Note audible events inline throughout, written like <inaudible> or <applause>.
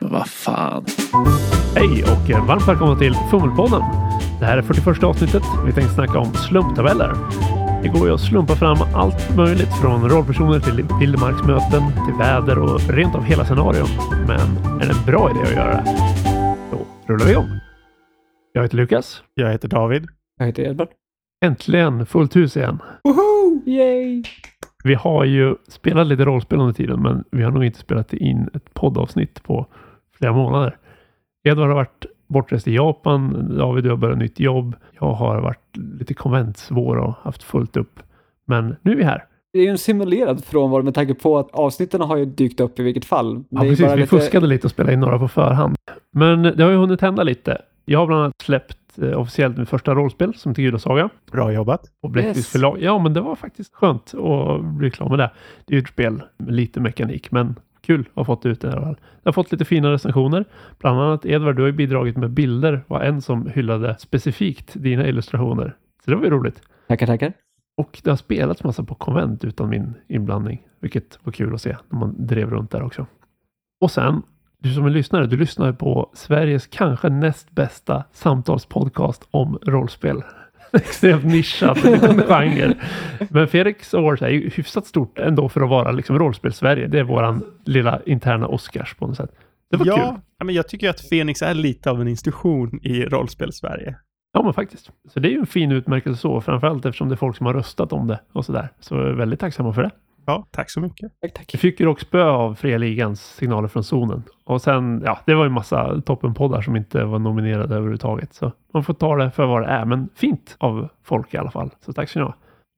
Vad fan. Hej och varmt välkomna till Fummelpodden. Det här är 41 avsnittet. Vi tänkte snacka om slumptabeller. Det går ju att slumpa fram allt möjligt från rollpersoner till vildmarksmöten, till väder och rent av hela scenarion. Men är det en bra idé att göra det? Då rullar vi igång. Jag heter Lukas. Jag heter David. Jag heter Edvard. Äntligen fullt hus igen. Woho! Yay! Vi har ju spelat lite rollspel under tiden, men vi har nog inte spelat in ett poddavsnitt på flera månader. Edvard har varit bortrest i Japan. David, har börjat nytt jobb. Jag har varit lite konventsvår och haft fullt upp. Men nu är vi här. Det är ju en simulerad frånvaro med tanke på att avsnitten har ju dykt upp i vilket fall. Ja, precis. bara Vi lite- fuskade lite och spelade in några på förhand. Men det har ju hunnit hända lite. Jag har bland annat släppt eh, officiellt mitt första rollspel som till Gudasaga Bra jobbat. på Bläckfisk Yes. förlag. Ja, men det var faktiskt skönt att bli klar med det. Det är ju ett spel med lite mekanik, men kul att ha fått ut det i alla fall. Jag har fått lite fina recensioner. Bland annat Edvard, du har ju bidragit med bilder. var en som hyllade specifikt dina illustrationer. Så det var ju roligt. Tackar, tackar. Och det har spelats massa på konvent utan min inblandning, vilket var kul att se när man drev runt där också. Och sen, du som är lyssnare, du lyssnar på Sveriges kanske näst bästa samtalspodcast om rollspel. <laughs> Extremt nischad liten <laughs> genre. Men Felix Awards är ju hyfsat stort ändå för att vara liksom rollspel-Sverige. Det är våran lilla interna Oscars på något sätt. Det var ja, kul. ja, men jag tycker att Fenix är lite av en institution i rollspel-Sverige. Ja, men faktiskt. Så det är ju en fin utmärkelse så, framförallt eftersom det är folk som har röstat om det och sådär. Så jag är väldigt tacksamma för det. Ja, tack så mycket. Tack, tack. Vi fick ju dock spö av Fria Ligans signaler från zonen. Och sen, ja, det var ju massa toppenpoddar som inte var nominerade överhuvudtaget. Så man får ta det för vad det är, men fint av folk i alla fall. Så tack så ni ha.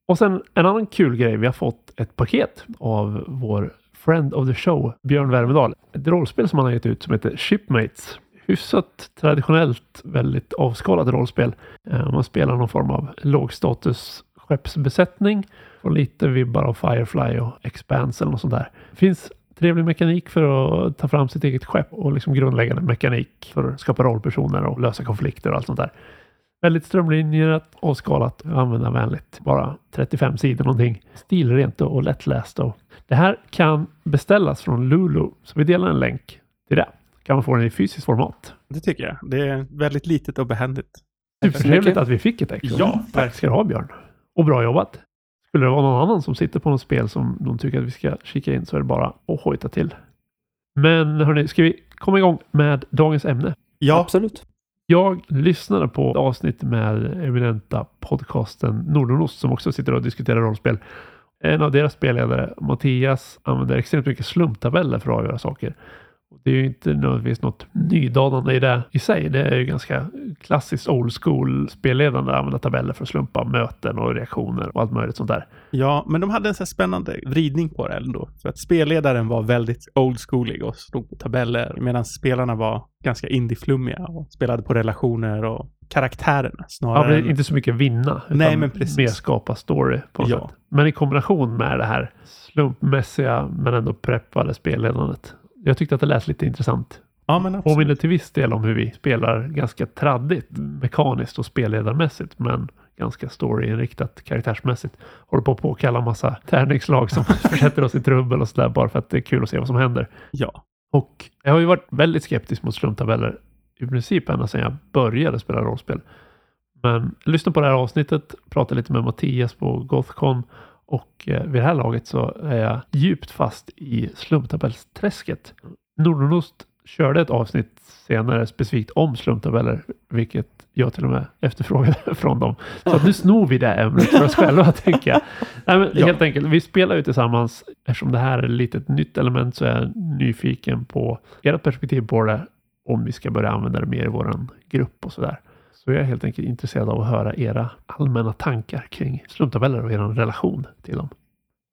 Och sen en annan kul grej. Vi har fått ett paket av vår friend of the show, Björn Värmedal. Ett rollspel som han har gett ut som heter Shipmates. Hyfsat traditionellt, väldigt avskalat rollspel. Eh, Man spelar någon form av lågstatus skeppsbesättning och lite vibbar av Firefly och Expanse eller något sånt där. Det finns trevlig mekanik för att ta fram sitt eget skepp och liksom grundläggande mekanik för att skapa rollpersoner och lösa konflikter och allt sånt där. Väldigt strömlinjerat, avskalat och användarvänligt. Bara 35 sidor någonting. Stilrent och lättläst. Och det här kan beställas från Lulu, så vi delar en länk till det. Kan man få den i fysiskt format. Det tycker jag. Det är väldigt litet och behändigt. Supertrevligt att vi fick ett extra. Ja, Tack ska du ha Björn. Och bra jobbat. Skulle det vara någon annan som sitter på något spel som de tycker att vi ska kika in så är det bara att hojta till. Men hörni, ska vi komma igång med dagens ämne? Ja, Absolut. Jag lyssnade på ett avsnitt med eminenta podcasten Nordonost som också sitter och diskuterar rollspel. En av deras spelledare, Mattias, använder extremt mycket slumptabeller för att avgöra saker. Det är ju inte nödvändigtvis något nydanande i det i sig. Det är ju ganska klassiskt old school spelledande att använda tabeller för att slumpa möten och reaktioner och allt möjligt sånt där. ja, men de hade en så spännande vridning på det ändå. För att spelledaren var väldigt old schoolig och stod på tabeller medan spelarna var ganska indie-flummiga och spelade på relationer och karaktärerna Ja, snarare men än... inte så mycket vinna. Nej, men precis. Mer skapa story på något Ja. sätt. Men i kombination med det här slumpmässiga men ändå preppade spelledandet. Jag tyckte att det lät lite intressant. Ja, men absolut. Påminner till viss del om hur vi spelar ganska traddigt mekaniskt och spelledarmässigt men ganska storyinriktat karaktärsmässigt. Håller på att påkalla massa tärningslag som <laughs> försätter oss i trubbel och sådär bara för att det är kul att se vad som händer. Ja. Och jag har ju varit väldigt skeptisk mot slumptabeller i princip ända sedan jag började spela rollspel. Men jag lyssnade på det här avsnittet, pratade lite med Mattias på Gothcon och eh, vid det här laget så är jag djupt fast i slumptabellsträsket. Nordonost körde ett avsnitt senare specifikt om slumptabeller, vilket jag till och med efterfrågade <laughs> från dem. Så nu snor vi det ämnet för oss själva, <laughs> tänker jag. Nej, men Ja. Helt enkelt, vi spelar ju tillsammans. Eftersom det här är lite ett nytt element så är jag nyfiken på ert perspektiv på det, om vi ska börja använda det mer i vår grupp och sådär. Så jag är helt enkelt intresserad av att höra era allmänna tankar kring slumptabeller och er relation till dem.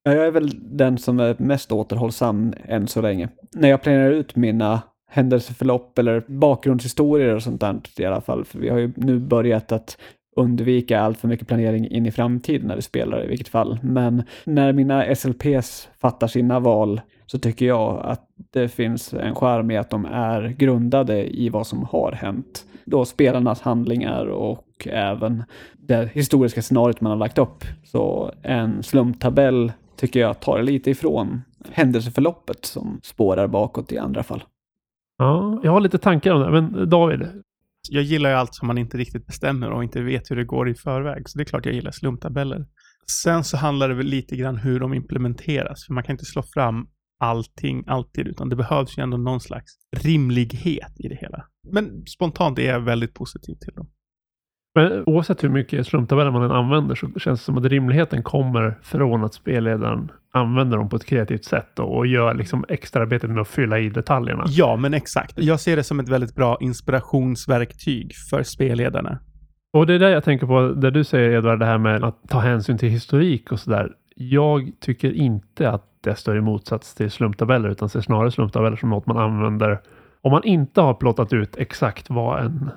Jag är väl den som är mest återhållsam än så länge. När jag planerar ut mina händelseförlopp eller bakgrundshistorier och sånt där i alla fall. För vi har ju nu börjat att undvika allt för mycket planering in i framtiden när vi spelar i vilket fall. Men när mina SLPs fattar sina val så tycker jag att det finns en charm i att de är grundade i vad som har hänt. Då spelarnas handlingar och även det historiska scenariot man har lagt upp. Så en slumptabell tycker jag tar lite ifrån händelseförloppet som spårar bakåt i andra fall. Ja, jag har lite tankar om det. Men David, Jag gillar ju allt som man inte riktigt bestämmer och inte vet hur det går i förväg. Så det är klart jag gillar slumptabeller. Sen så handlar det väl lite grann hur de implementeras. För man kan inte slå fram allting alltid, utan det behövs ju ändå någon slags rimlighet i det hela. Men spontant är jag väldigt positiv till dem. Men oavsett hur mycket slumptabeller man än använder så känns det som att rimligheten kommer från att spelledaren använder dem på ett kreativt sätt och, gör liksom extraarbetet med att fylla i detaljerna. Ja, men exakt. Jag ser det som ett väldigt bra inspirationsverktyg för spelledarna. Och det är det jag tänker på, där du säger Edvard, det här med att ta hänsyn till historik och sådär. Jag tycker inte att det står i motsats till slumptabeller, utan ser snarare slumptabeller som något man använder om man inte har plottat ut exakt vad en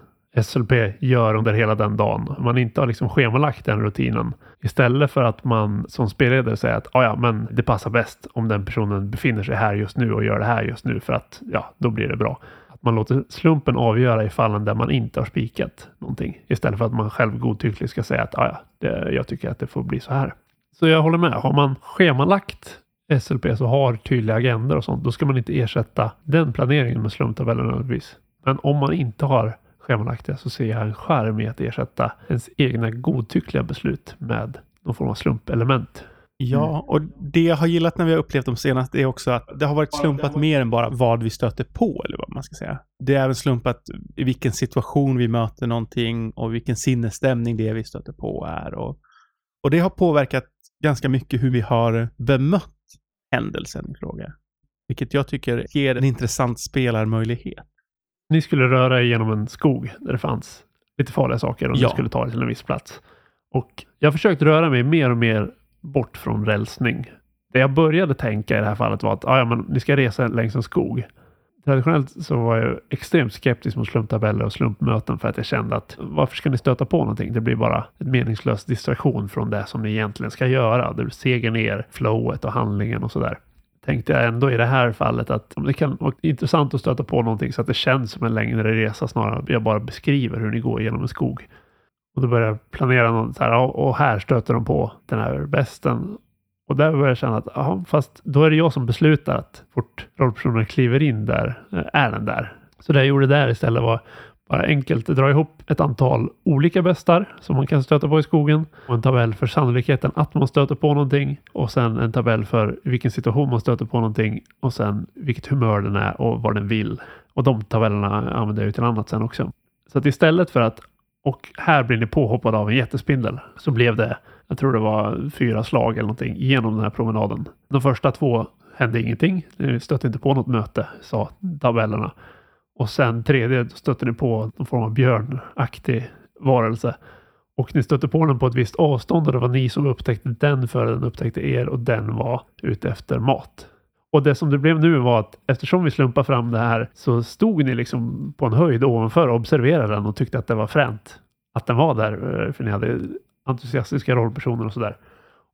SLP gör under hela den dagen. Om man inte har liksom schemalagt den rutinen. Istället för att man som spelledare säger att ah, ja, men det passar bäst om den personen befinner sig här just nu och gör det här just nu för att ja, då blir det bra. Att man låter slumpen avgöra i fallen där man inte har spikat någonting. Istället för att man själv godtyckligt ska säga att ah, ja, det, jag tycker att det får bli så här. Så jag håller med. Har man schemalagt SLP så har tydliga agendor och sånt, då ska man inte ersätta den planeringen med slumptabeller nödvändigtvis. Men om man inte har schemalagt det så ser jag en charm i att ersätta ens egna godtyckliga beslut med någon form av slumpelement. Ja, och det jag har gillat när vi har upplevt dem senast är också att det har varit slumpat mer än bara vad vi stöter på, eller vad man ska säga. Det är även slumpat i vilken situation vi möter någonting och vilken sinnesstämning det vi stöter på är. Och, och det har påverkat ganska mycket hur vi har bemött händelsen i fråga. Vilket jag tycker ger en intressant spelarmöjlighet. Ni skulle röra er genom en skog där det fanns lite farliga saker och Ja. ni skulle ta er till en viss plats. Och jag försökt röra mig mer och mer bort från rälsning. Det jag började tänka i det här fallet var att ah, ja, men ni ska resa längs en skog. Traditionellt så var jag extremt skeptisk mot slumptabeller och slumpmöten för att jag kände att varför ska ni stöta på någonting? Det blir bara en meningslös distraktion från det som ni egentligen ska göra. Det seger ner flowet och handlingen och sådär. Tänkte jag ändå i det här fallet att det kan vara intressant att stöta på någonting så att det känns som en längre resa snarare än att jag bara beskriver hur ni går genom en skog. Och då började jag planera något så här, och här stöter de på den här besten. Och där började jag känna att, aha, fast då är det jag som beslutar att fort rollpersonen kliver in där, eh, är den där. Så det jag gjorde där istället var bara enkelt dra ihop ett antal olika bestar som man kan stöta på i skogen och en tabell för sannolikheten att man stöter på någonting och sen en tabell för vilken situation man stöter på någonting och sen vilket humör den är och vad den vill. Och de tabellerna använder jag ju till annat sen också. Så att istället för att och här blir ni påhoppade av en jättespindel. Så blev det, jag tror det var fyra slag eller någonting genom den här promenaden. De första två hände ingenting. Ni stötte inte på något möte, sa tabellerna. Och sen tredje stötte ni på någon form av björnaktig varelse. Och ni stötte på den på ett visst avstånd och det var ni som upptäckte den före den upptäckte er och den var ute efter mat. Och det som det blev nu var att eftersom vi slumpade fram det här så stod ni liksom på en höjd ovanför och observerade den och tyckte att det var fränt. Att den var där, eh, för ni hade entusiastiska rollpersoner och sådär.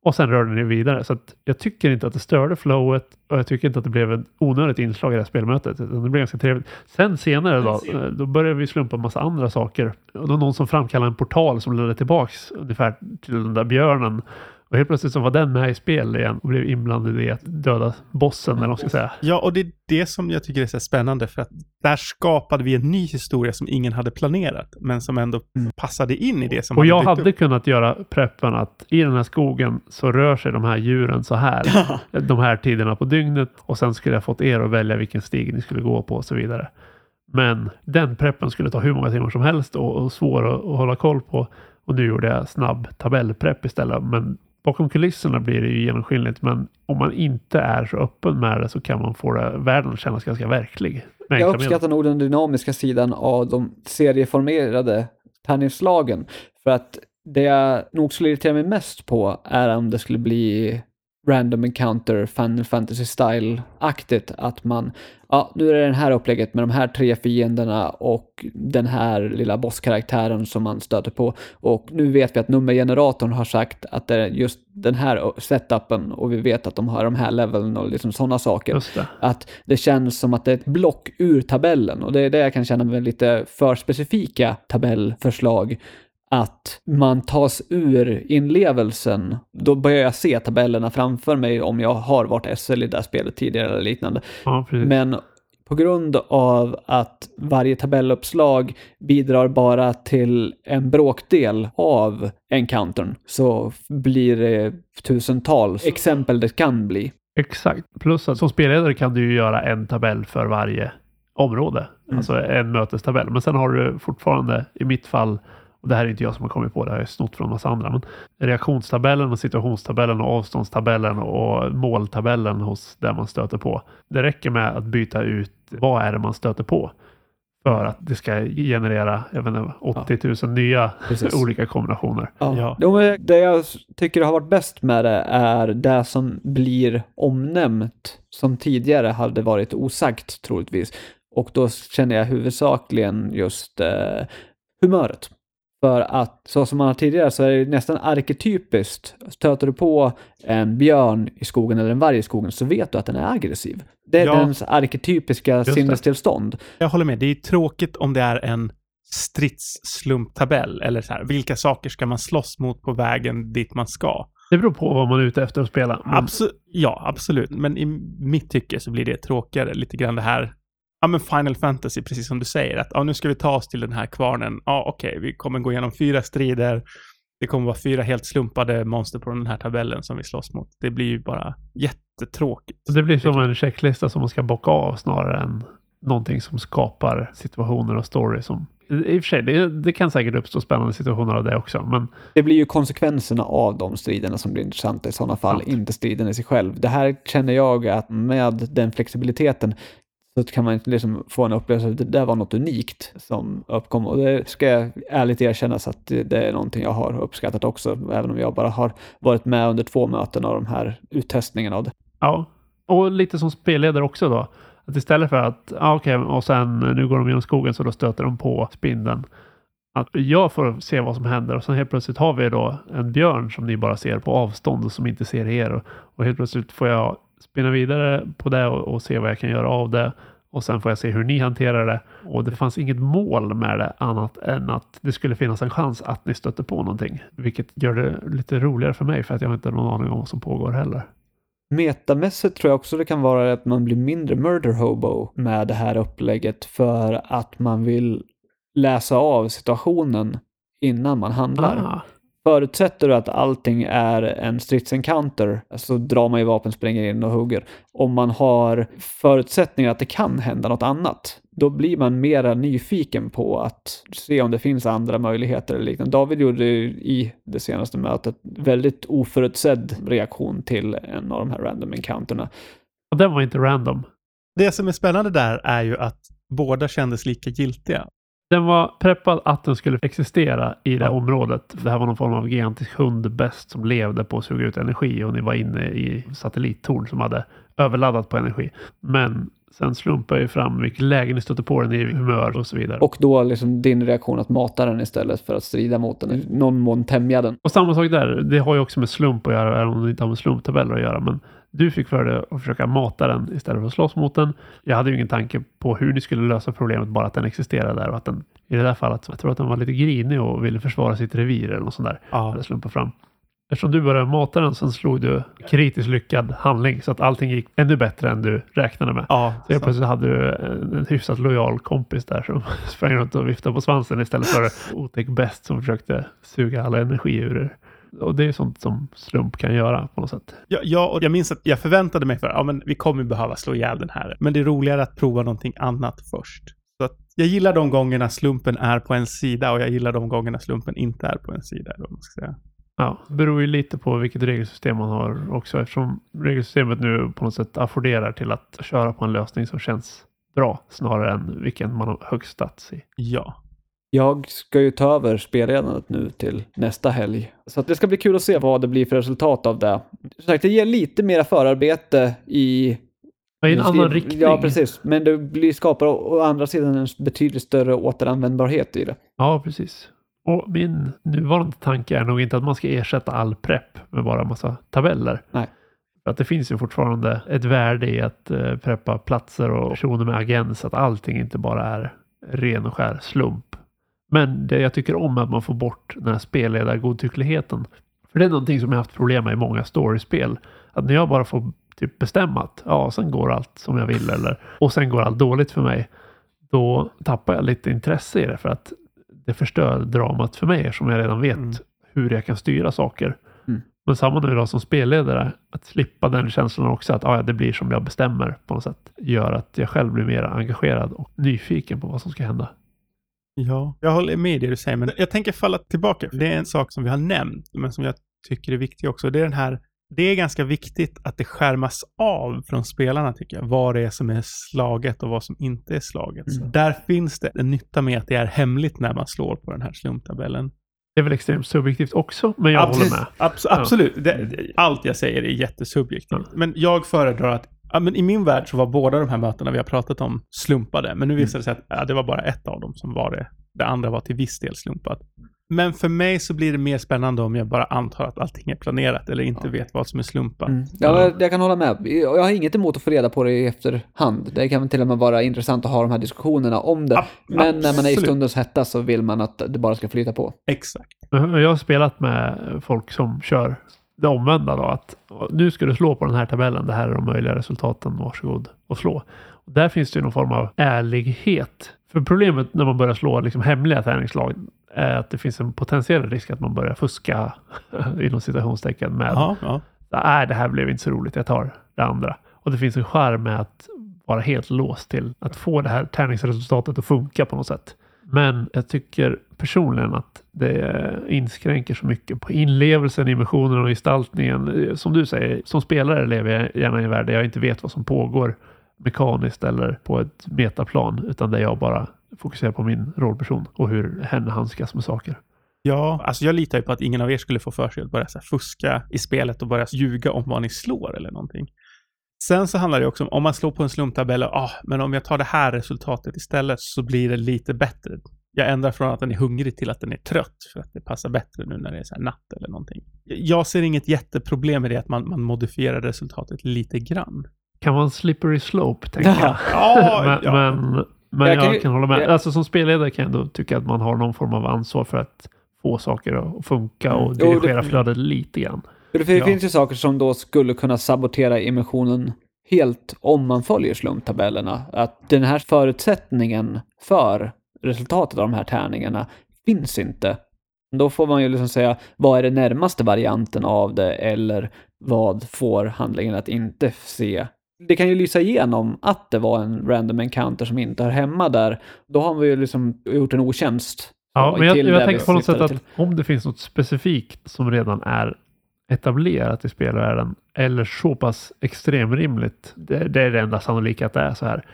Och sen rörde ni vidare. Så jag tycker inte att det störde flowet och jag tycker inte att det blev ett onödigt inslag i det här spelmötet. Det blev ganska trevligt. Sen senare då, eh, då började vi slumpa en massa andra saker. Och då någon som framkallade en portal som ledde tillbaks ungefär till den där björnen. Och helt plötsligt så var den med i spel igen och blev inblandad i att döda bossen eller vad man ska säga. Ja, och det är det som jag tycker är så spännande för att där skapade vi en ny historia som ingen hade planerat, men som ändå passade in i det som Och hade jag hade upp. kunnat göra preppen att i den här skogen så rör sig de här djuren så här. <laughs> de här tiderna på dygnet och sen skulle jag fått er att välja vilken stig ni skulle gå på och så vidare. Men den preppen skulle ta hur många timmar som helst och, och svår att, att hålla koll på. Och nu gjorde jag snabb tabellprepp istället. Men bakom kulisserna blir det ju genomskinligt. Men om man inte är så öppen med det så kan man få det, världen att kännas ganska verklig. Jag uppskattar nog den dynamiska sidan av de serieformerade tärningsslagen. För att det jag nog skulle irritera mig mest på är om det skulle bli random encounter Final Fantasy style-aktigt. Att man, ja, nu är det den här upplägget med de här tre fienderna och den här lilla bosskaraktären som man stöter på. Och nu vet vi att nummergeneratorn har sagt att det är just den här setupen och vi vet att de har de här leveln och liksom sådana saker det. att det känns som att det är ett block ur tabellen och det är det jag kan känna med lite för specifika tabellförslag. Att man tas ur inlevelsen, då börjar jag se tabellerna framför mig om jag har varit SL i det här spelet tidigare eller liknande. Ja. Men på grund av att varje tabelluppslag bidrar bara till en bråkdel av encountern så blir det tusentals exempel det kan bli. Exakt. Plus att som spelledare kan du ju göra en tabell för varje område. Mm. Alltså en mötestabell. Men sen har du fortfarande, i mitt fall, och det här är inte jag som har kommit på det, här är snott från massa andra, men reaktionstabellen och situationstabellen och avståndstabellen och måltabellen hos det man stöter på. Det räcker med att byta ut vad är det man stöter på för att det ska generera jag inte, 80 000 nya Precis. <laughs> olika kombinationer. Ja. Ja. Det jag tycker har varit bäst med det är det som blir omnämnt som tidigare hade varit osagt troligtvis. Och då känner jag huvudsakligen just eh, humöret. För att så som man har tidigare så är det nästan arketypiskt. Stöter du på en björn i skogen eller en varg i skogen så vet du att den är aggressiv. Det är Ja. dens arketypiska sinnestillstånd. Jag håller med. Det är tråkigt om det är en stridsslumptabell. Eller så här, vilka saker ska man slåss mot på vägen dit man ska? Det beror på vad man är ute efter att spela. Men Abso- ja, absolut. Men i mitt tycke så blir det tråkigare. Lite grann det här, ja men Final Fantasy, precis som du säger. Att ja, nu ska vi ta oss till den här kvarnen. Ja, okej, vi kommer gå igenom fyra strider. Det kommer vara fyra helt slumpade monster på den här tabellen som vi slåss mot. Det blir ju bara jättetråkigt. det blir som en checklista som man ska bocka av snarare än någonting som skapar situationer och story som i och för sig, det, det kan säkert uppstå spännande situationer av det också, men Det blir ju konsekvenserna av de striderna som blir intressanta i sådana fall, Sant. inte striden i sig själv. Det här känner jag att med den flexibiliteten så kan man liksom få en upplevelse att det där var något unikt som uppkom. Och det ska jag ärligt erkänna så att det är någonting jag har uppskattat också, även om jag bara har varit med under två möten av de här uttestningarna av det. ja. Och lite som spelledare också då. Att istället för att, ja okej, och sen nu går de genom skogen så då stöter de på spindeln. Att jag får se vad som händer och sen helt plötsligt har vi då en björn som ni bara ser på avstånd och som inte ser er. Och helt plötsligt får jag spinna vidare på det och, och se vad jag kan göra av det. Och sen får jag se hur ni hanterar det. Och det fanns inget mål med det annat än att det skulle finnas en chans att ni stöter på någonting. Vilket gör det lite roligare för mig för att jag har inte någon aning om vad som pågår heller. Metamässigt tror jag också det kan vara att man blir mindre murder hobo med det här upplägget för att man vill läsa av situationen innan man handlar. Ah, Förutsätter du att allting är en stridsencounter så drar man ju vapen, springer in och hugger. Om man har förutsättningar att det kan hända något annat, då blir man mera nyfiken på att se om det finns andra möjligheter eller liknande. David gjorde ju i det senaste mötet väldigt oförutsedd reaktion till en av de här random encounterna. och den var inte random. Det som är spännande där är ju att båda kändes lika giltiga. Den var preppad att den skulle existera i det Ja. området. Det här var någon form av gigantisk hundbäst som levde på att suga ut energi och ni var inne i satellittorn som hade överladdat på energi. Men sen slumpar ju fram vilket läge ni stöter på den i humör och så vidare. Och, Och då liksom din reaktion att mata den istället för att strida mot den, någon mån tämja den. samma sak där. Det har ju också med slump att göra, även om det inte har med slumptabeller att göra. Men du fick för dig att försöka mata den istället för att slåss mot den. Jag hade ju ingen tanke på hur ni skulle lösa problemet, bara att den existerade där och att den i det där fallet, jag tror att den var lite grinig och ville försvara sitt revir eller något sånt där. Ja. hade slumpat fram. Eftersom du började mata den, sen slog du kritiskt lyckad handling så att allting gick ännu bättre än du räknade med. Ja, Så helt plötsligt hade du en, en hyfsat lojal kompis där som <laughs> sprang runt och viftade på svansen istället för <laughs> otäck bäst som försökte suga alla energi ur er. Och det är sånt som slump kan göra på något sätt. Ja, ja, och jag minns att jag förväntade mig för, ja men vi kommer behöva slå ihjäl den här. Men det är roligare att prova någonting annat först. Så att jag gillar de gångerna slumpen är på en sida och jag gillar de gångerna slumpen inte är på en sida. Man ska säga. Ja, det beror ju lite på vilket regelsystem man har också eftersom regelsystemet nu på något sätt afforderar till att köra på en lösning som känns bra snarare än vilken man har högst stats i. Ja. Jag ska ju ta över spelledandet nu till nästa helg. Så att det ska bli kul att se vad det blir för resultat av det. Som sagt, det ger lite mera förarbete i... I en annan riktning. Ja, precis. Men det blir, skapar å, andra sidan en betydligt större återanvändbarhet i det. Ja, precis. Och min nuvarande tanke är nog inte att man ska ersätta all prepp med bara massa tabeller. Nej. För att det finns ju fortfarande ett värde i att eh, preppa platser och personer med agens, att allting inte bara är ren och skär slump. Men det jag tycker om är att man får bort den här spelledargodtyckligheten. För det är någonting som jag haft problem med i många storiespel. Att när jag bara får typ bestämma att ja, sen går allt som jag vill eller och sen går allt dåligt för mig. Då tappar jag lite intresse i det för att det förstör dramat för mig som jag redan vet Mm. hur jag kan styra saker. Mm. Men samma nu då som spelledare, att slippa den känslan också att ja, det blir som jag bestämmer på något sätt, gör att jag själv blir mer engagerad och nyfiken på vad som ska hända. Ja, jag håller med i det du säger, men jag tänker falla tillbaka. Det är en sak som vi har nämnt, men som jag tycker är viktig också. Det är den här, det är ganska viktigt att det skärmas av från spelarna tycker jag, vad det är som är slaget och vad som inte är slaget. Mm. där finns det en nytta med att det är hemligt när man slår på den här slumptabellen. Det är väl extremt subjektivt också, men jag Absolut. håller med. Abs- absolut. Det, det, allt jag säger är jättesubjektivt. Men jag föredrar att Ja, men I min värld så var båda de här mötena vi har pratat om slumpade. Men nu visade det sig att ja, det var bara ett av dem som var det. Det andra var till viss del slumpat. Men för mig så blir det mer spännande om jag bara antar att allting är planerat eller inte Ja. vet vad som är slumpat. Mm. Ja, jag, jag kan hålla med. Jag har inget emot att få reda på det i efterhand. Det kan till och med vara intressant att ha de här diskussionerna om det. Ab- Men när man är i absolut. stundens hetta så vill man att det bara ska flyta på. Exakt. Jag har spelat med folk som kör det omvända då. Att nu ska du slå på den här tabellen. Det här är de möjliga resultaten. Varsågod och slå. Och där finns det ju någon form av ärlighet. För problemet när man börjar slå liksom hemliga tärningslag är att det finns en potentiell risk att man börjar fuska <laughs> inom citationstecken med Ja, ja. nej det här blev inte så roligt, jag tar det andra. Och det finns en charm med att vara helt låst till att få det här tärningsresultatet att funka på något sätt. Men jag tycker personligen att det inskränker så mycket på inlevelsen, emotionen och gestaltningen. Som du säger, som spelare lever jag gärna i en värld där jag inte vet vad som pågår mekaniskt eller på ett metaplan, utan där jag bara fokuserar på min rollperson och hur hen handskas med saker. Ja, alltså jag litar ju på att ingen av er skulle få för sig att börja så här fuska i spelet och börja ljuga om vad ni slår eller någonting. Sen så handlar det också om, om man slår på en slumptabell, och, ah, men om jag tar det här resultatet istället så blir det lite bättre. Jag ändrar från att den är hungrig till att den är trött för att det passar bättre nu när det är så här natt eller någonting. Jag ser inget jätteproblem med det att man, man modifierar resultatet lite grann. Kan vara en slippery slope, tänker jag. <laughs> Ja, men, ja. men, men Jag jag, kan hålla med. jag- Alltså som spelledare kan jag ändå tycka att man har någon form av ansvar för att få saker att funka och Mm. Jo, det- dirigera flödet lite grann. För det Ja. finns ju saker som då skulle kunna sabotera immersionen helt om man följer slumptabellerna. Att den här förutsättningen för resultatet av de här tärningarna finns inte. Då får man ju liksom säga, vad är den närmaste varianten av det eller vad får handlingen att inte se? Det kan ju lysa igenom att det var en random encounter som inte hör hemma där. Då har vi ju liksom gjort en otjänst. Ja, men jag, jag tänker på något sätt att om det finns något specifikt som redan är etablerat i spelvärlden eller så pass extremrimligt, det, det är det enda sannolika att det är så här.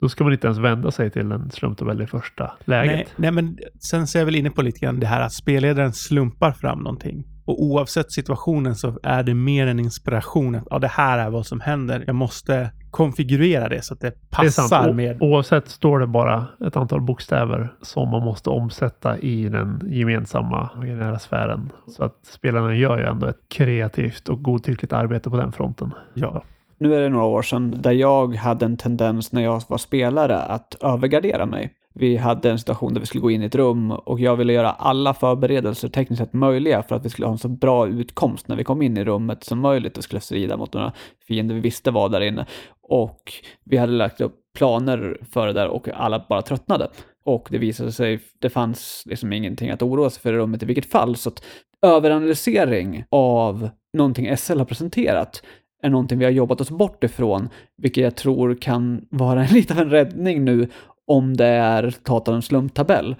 Då ska man inte ens vända sig till en slumptabell i första läget. Nej, nej, men sen så är jag väl inne på lite grann det här att spelledaren slumpar fram någonting. Och oavsett situationen så är det mer en inspiration att ja, det här är vad som händer. Jag måste konfigurera det så att det Det passar. O- med... Oavsett står det bara ett antal bokstäver som man måste omsätta i den gemensamma imaginära sfären. Så att spelarna gör ju ändå ett kreativt och godtyckligt arbete på den fronten. Ja. nu är det några år sedan, där jag hade en tendens när jag var spelare att övergardera mig. Vi hade en situation där vi skulle gå in i ett rum och jag ville göra alla förberedelser tekniskt sett möjliga för att vi skulle ha en så bra utkomst när vi kom in i rummet som möjligt och skulle strida mot några fiender vi visste var där inne. Och vi hade lagt upp planer för det där och alla bara tröttnade. Och det visade sig, det fanns liksom ingenting att oroa sig för i rummet i vilket fall. Så att överanalysering av någonting SL har presenterat är någonting vi har jobbat oss bort ifrån, vilket jag tror kan vara <laughs> lite av en räddning nu om det är resultatet av en slumptabell.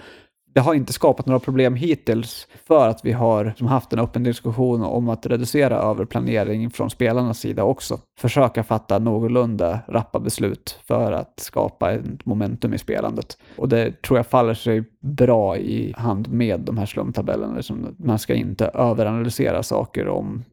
Det har inte skapat några problem hittills för att vi har som haft en öppen diskussion om att reducera överplanering från spelarnas sida också. Försöka fatta någorlunda rappa beslut för att skapa ett momentum i spelandet. Och det tror jag faller sig bra i hand med de här slumptabellerna. Liksom. Man ska inte överanalysera saker om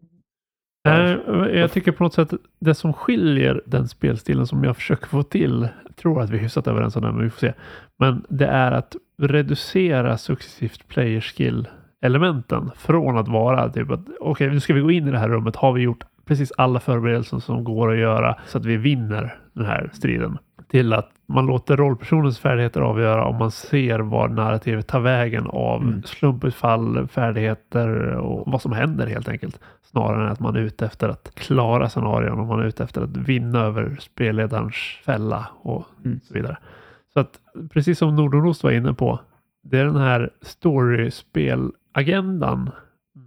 Nej, jag tycker på något sätt det som skiljer den spelstilen som jag försöker få till, tror att vi är hyfsat överens om det, men vi får se. Men det är att reducera successivt player skill elementen från att vara typ att okej, nu ska vi gå in i det här rummet. Har vi gjort precis alla förberedelser som går att göra så att vi vinner den här striden? Till att man låter rollpersonens färdigheter avgöra om man ser var narrativet tar vägen av Mm. slumputfall, färdigheter och vad som händer helt enkelt. Snarare än att man är ute efter att klara scenarion och man är ute efter att vinna över spelledarens fälla och Mm. så vidare. Så att precis som Nordonost var inne på, det är den här storyspelagendan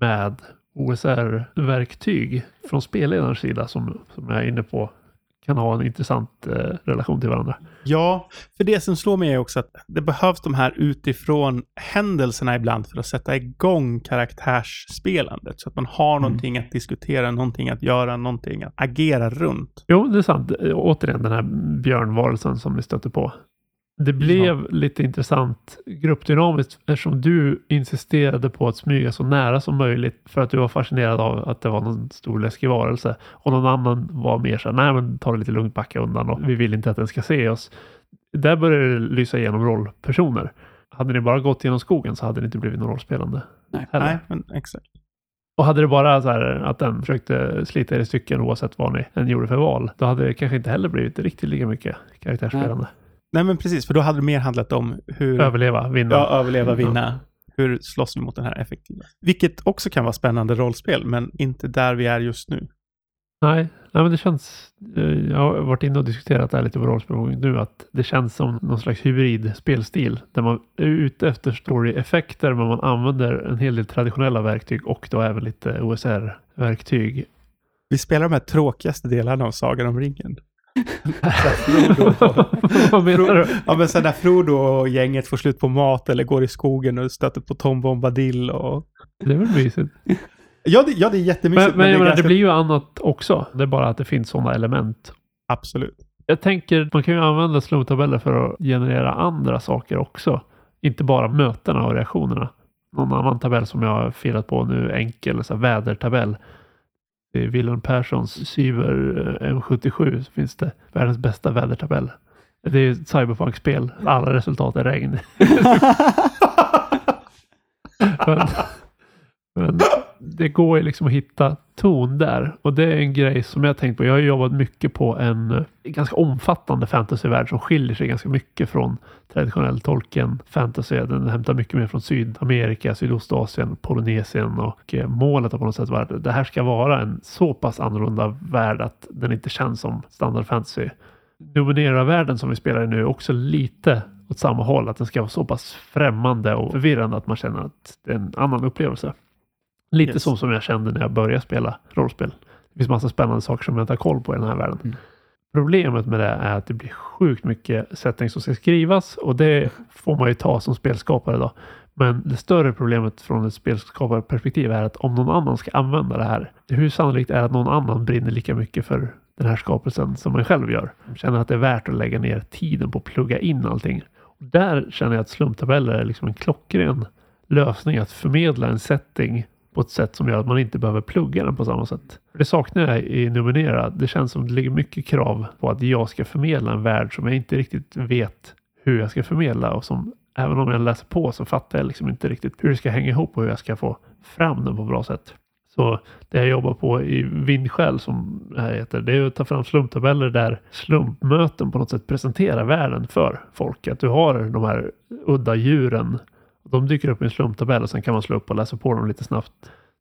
med OSR-verktyg från spelledarens sida som, som jag är inne på kan ha en intressant eh, relation till varandra. Ja, för det som slår mig är också att det behövs de här utifrån händelserna ibland för att sätta igång karaktärsspelandet. Så att man har Mm. någonting att diskutera, någonting att göra, någonting att agera runt. Jo, det är sant. Eh, Återigen den här björnvarelsen som vi stötte på. Det blev lite intressant gruppdynamiskt eftersom du insisterade på att smyga så nära som möjligt för att du var fascinerad av att det var någon stor läskig varelse och någon annan var mer så här, nej men ta det lite lugnt, backa undan och vi vill inte att den ska se oss. Där började det lysa igenom rollpersoner. Hade ni bara gått genom skogen så hade det inte blivit något rollspelande. Nej. heller. Nej, men exakt. Och hade det bara så här att den försökte slita er i stycken oavsett vad ni än gjorde för val, då hade det kanske inte heller blivit riktigt lika mycket karaktärsspelande. Nej, men precis, för då hade det mer handlat om hur... Överleva, vinna. Ja, överleva, vinna. Hur slåss vi mot den här effektiva? Vilket också kan vara spännande rollspel, men inte där vi är just nu. Nej, nej, men det känns... eh, Jag har varit inne och diskuterat det här lite på rollspel nu, att det känns som någon slags hybrid spelstil där man är ute efter story-effekter, men man använder en hel del traditionella verktyg och då även lite OSR-verktyg. Vi spelar de här tråkigaste delarna av Sagan om ringen. Frodo Vad menar du? Ja, men sen när Frodo och gänget får slut på mat eller går i skogen och stöter på Tom Bombadil och... Det är väl mysigt. Ja, det, ja, det är jättemysigt. Men, men det jag menar, ganska- det blir ju annat också. Det är bara att det finns sådana element. Absolut. Jag tänker, man kan ju använda slumptabeller för att generera andra saker också. Inte bara mötena och reaktionerna. Någon annan tabell som jag har filat på nu, enkel så här, vädertabell. I Willem Perssons Cyber eh, M77 så finns det världens bästa vädertabell. Det är ett cyberpunk-spel. Alla resultat är regn. <laughs> men, men det går ju liksom att hitta ton där. Och det är en grej som jag har tänkt på. Jag har jobbat mycket på en eh, ganska omfattande fantasyvärld som skiljer sig ganska mycket från traditionell Tolkien fantasy. Den hämtar mycket mer från Sydamerika, Sydostasien, Polynesien och eh, målet har på något sätt varit att det här ska vara en så pass annorlunda värld att den inte känns som standard fantasy. Numenera-världen som vi spelar i nu är också lite åt samma håll. Att den ska vara så pass främmande och förvirrande att man känner att det är en annan upplevelse. Lite Yes. så som jag kände när jag började spela rollspel. Det finns massa spännande saker som jag inte har koll på i den här världen. Mm. Problemet med det är att det blir sjukt mycket setting som ska skrivas och det får man ju ta som spelskapare då. Men det större problemet från ett spelskaparperspektiv är att om någon annan ska använda det här, hur sannolikt är det att någon annan brinner lika mycket för den här skapelsen som man själv gör? Känner att det är värt att lägga ner tiden på att plugga in allting. Och där känner jag att slumptabeller är liksom en klockren lösning att förmedla en setting på ett sätt som gör att man inte behöver plugga den på samma sätt. Det saknar jag i Nominera. Det känns som det ligger mycket krav på att jag ska förmedla en värld som jag inte riktigt vet hur jag ska förmedla och som även om jag läser på så fattar jag liksom inte riktigt hur det ska hänga ihop och hur jag ska få fram den på bra sätt. Så det jag jobbar på i Vindskäl som det här heter, det är att ta fram slumptabeller där slumpmöten på något sätt presenterar världen för folk. Att du har de här udda djuren. De dyker upp i en slumptabell och sen kan man slå upp och läsa på dem lite snabbt.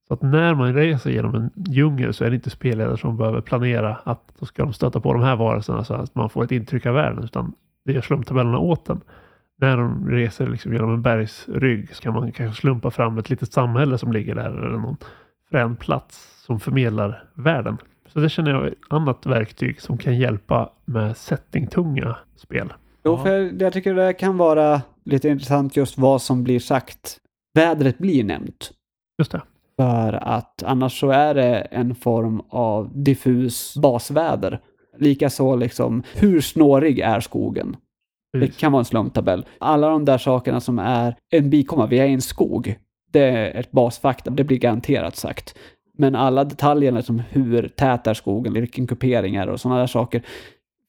Så att när man reser genom en djungel så är det inte spelledare som behöver planera att då ska de stöta på de här varelserna så att man får ett intryck av världen. Utan det gör slumptabellerna åt den. När de reser liksom genom en bergsrygg så kan man kanske slumpa fram ett litet samhälle som ligger där eller någon frän plats som förmedlar världen. Så det känner jag är ett annat verktyg som kan hjälpa med settingtunga spel. Jo, för jag tycker det kan vara lite intressant just vad som blir sagt. Vädret blir nämnt. Just det. För att annars så är det en form av diffus basväder. Likaså liksom, hur snårig är skogen? Det Precis. kan vara en slumptabell. Alla de där sakerna som är en bikomma, vi är i en skog. Det är ett basfakta, det blir garanterat sagt. Men alla detaljerna som hur tät är skogen, vilken kupering är det och sådana där saker.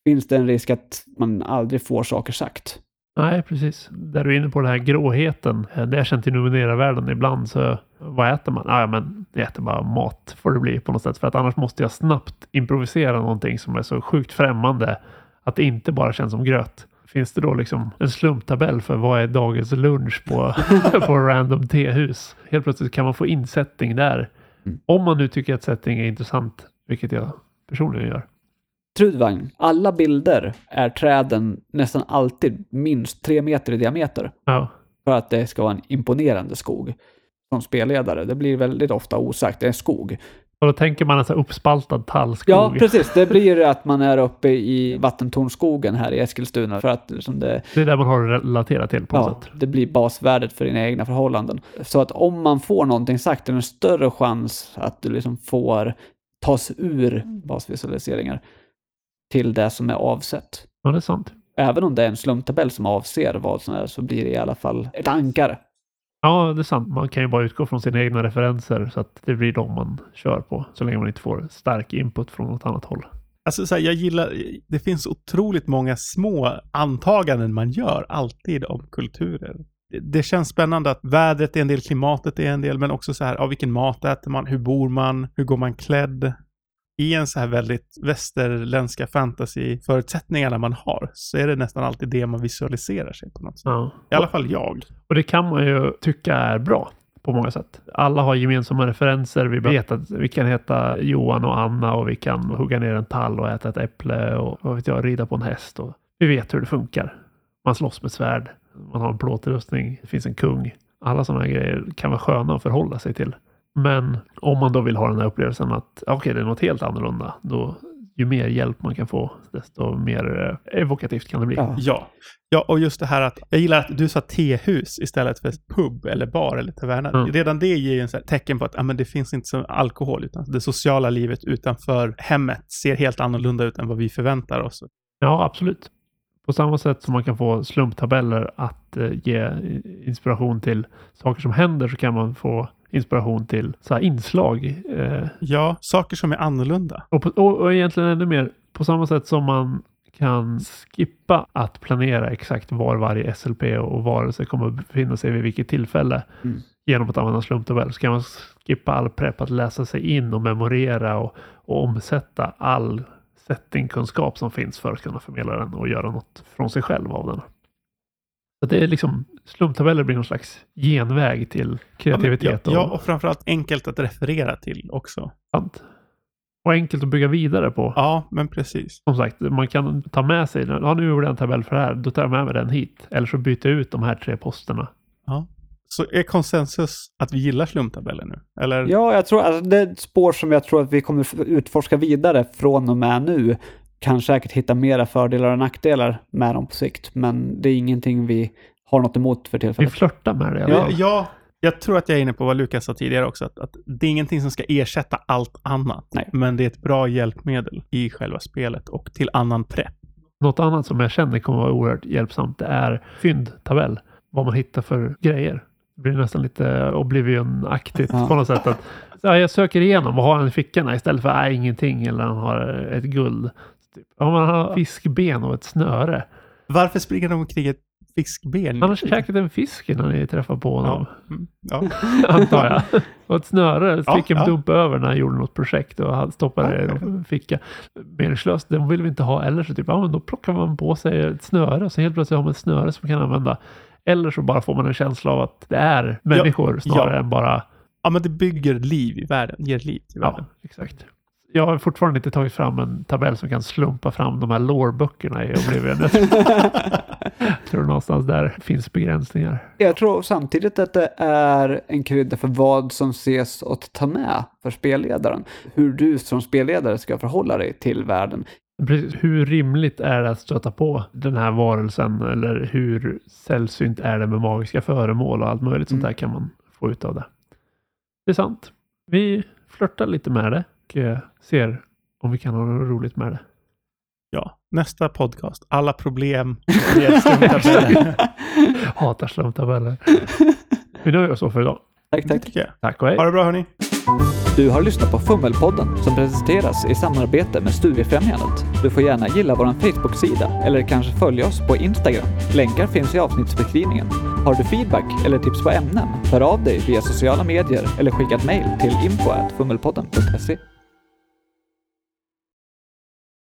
Finns det en risk att man aldrig får saker sagt? Nej, precis. Där du är inne på den här gråheten. Eh, Det jag känt i Numenera-världen ibland så vad äter man? Ah, ja, men jag äter bara mat får det bli på något sätt. För att annars måste jag snabbt improvisera någonting som är så sjukt främmande Att det inte bara känns som gröt. Finns det då liksom en slumptabell för vad är dagens lunch på, <laughs> på random tehus? Helt plötsligt kan man få insättning där. Mm. Om man nu tycker att setting är intressant, vilket jag personligen gör. Trudvagn. Alla bilder är träden nästan alltid minst tre meter i diameter. Ja, För att det ska vara en imponerande skog. Som spelledare. Det blir väldigt ofta osagt. Det är en skog. och då tänker man en här uppspaltad tallskog. Ja, precis. Det blir att man är uppe i vattentornskogen här i Eskilstuna. För att liksom det, Det är där man har det relaterat till på något ja, sätt. det blir basvärdet för dina egna förhållanden. Så att om man får någonting sagt är det en större chans att du liksom får tas ur basvisualiseringar till det som är avsett. Ja, det är sant. Även om det är en slumptabell som avser vad som är så blir det i alla fall ett ankare. Ja, det är sant. Man kan ju bara utgå från sina egna referenser så att det blir de man kör på. Så länge man inte får stark input från något annat håll. Alltså så här, jag gillar, det finns otroligt många små antaganden man gör alltid om kulturer. Det, det känns spännande att vädret är en del, klimatet är en del, men också så här, ja, vilken mat äter man, hur bor man, hur går man klädd? I en så här väldigt västerländska fantasy-förutsättningarna man har, så är det nästan alltid det man visualiserar sig på något sätt. Ja. I alla fall jag. Och det kan man ju tycka är bra på många sätt. Alla har gemensamma referenser. Vi vet att vi kan heta Johan och Anna och vi kan hugga ner en tall och äta ett äpple och vad vet jag, rida på en häst. Och vi vet hur det funkar. Man slåss med svärd. Man har en plåtrustning. Det finns en kung. Alla sådana grejer kan vara sköna att förhålla sig till. Men om man då vill ha den här upplevelsen att okej, det är något helt annorlunda. Då ju mer hjälp man kan få, desto mer eh, evokativt kan det bli. Ja. Ja. Ja, och just det här att jag gillar att du sa tehus istället för pub eller bar eller taverna. Mm. Redan det ger ju en tecken på att ja, men det finns inte så alkohol, utan det sociala livet utanför hemmet ser helt annorlunda ut än vad vi förväntar oss. Ja, absolut. På samma sätt som man kan få slumptabeller att eh, ge inspiration till saker som händer så kan man få inspiration till så inslag. Eh, Ja, saker som är annorlunda. och, på, och, och egentligen ännu mer på samma sätt som man kan skippa att planera exakt var varje SLP och varelse kommer att befinna sig vid vilket tillfälle Mm. genom att använda slumptabell. Så kan man skippa all prepp att läsa sig in och memorera och, och omsätta all settingkunskap som finns för att kunna förmedla den och göra något från sig själv av den. Så det är liksom slumptabeller blir någon slags genväg till kreativitet Ja, ja, och och framförallt enkelt att referera till också. sant. Och enkelt att bygga vidare på. Ja, men precis. Som sagt, man kan ta med sig, ja nu gjorde jag en tabell för det här, då tar jag med mig den hit. Eller så byter jag ut de här tre posterna. Ja. Så är konsensus att vi gillar slumptabeller nu? Eller? Ja, jag tror alltså, det är ett spår som jag tror att vi kommer utforska vidare från och med nu. Kan säkert hitta mera fördelar och nackdelar med dem på sikt, men det är ingenting vi har något emot för Vi tillfället. flörtar med det. Ja, ja, jag tror att jag är inne på vad Lukas sa tidigare också, att, att det är ingenting som ska ersätta allt annat. Nej. Men det är ett bra hjälpmedel i själva spelet och till annan prepp. Något annat som jag känner kommer vara oerhört hjälpsamt, det är fyndtabell. Vad man hittar för grejer. Det blir nästan lite Oblivion-aktigt Ja. på något sätt. Att, ja, jag söker igenom, vad har han i fickorna istället för nej, ingenting eller han har ett guld. Typ. Ja, man har fiskben och ett snöre. Varför springer de omkring ett fiskben? Han har käkat en fisk innan ni träffar på honom. Ja. Mm, ja. <laughs> antar jag. Och ett snöre Ja, fick en ja. dump över när han gjorde något projekt och han stoppade det i Ja, en ficka. Meningslöst, den vill vi inte ha. Eller så typ, ja men då plockar man på sig ett snöre och så helt plötsligt har man ett snöre som man kan använda. Eller så bara får man en känsla av att det är människor snarare ja. än bara, ja, men det bygger liv i världen, ger liv till ja världen. exakt. Jag har fortfarande inte tagit fram en tabell som kan slumpa fram de här lore-böckerna i Oblivion. Jag <laughs> tror någonstans där finns begränsningar. Jag tror samtidigt att det är en krydda för vad som ses att ta med för spelledaren. Hur du som spelledare ska förhålla dig till världen. Precis. Hur rimligt är det att stöta på den här varelsen eller hur sällsynt är det med magiska föremål och allt möjligt sånt Mm. där kan man få ut av det. Det är sant. Vi flörtar lite med det och eh, ser om vi kan ha något roligt med det. Ja, nästa podcast. Alla problem <laughs> med slumptabeller. <laughs> Hatar slumptabeller. Vi nöjer oss så för idag. Tack, tack. Tack och hej. Ha det bra hörni. Du har lyssnat på Fummelpodden som presenteras i samarbete med Studiefrämjandet. Du får gärna gilla vår Facebook-sida eller kanske följa oss på Instagram. Länkar finns i avsnittsbeskrivningen. Har du feedback eller tips på ämnen? Hör av dig via sociala medier eller skicka ett mejl till info.fummelpodden.se.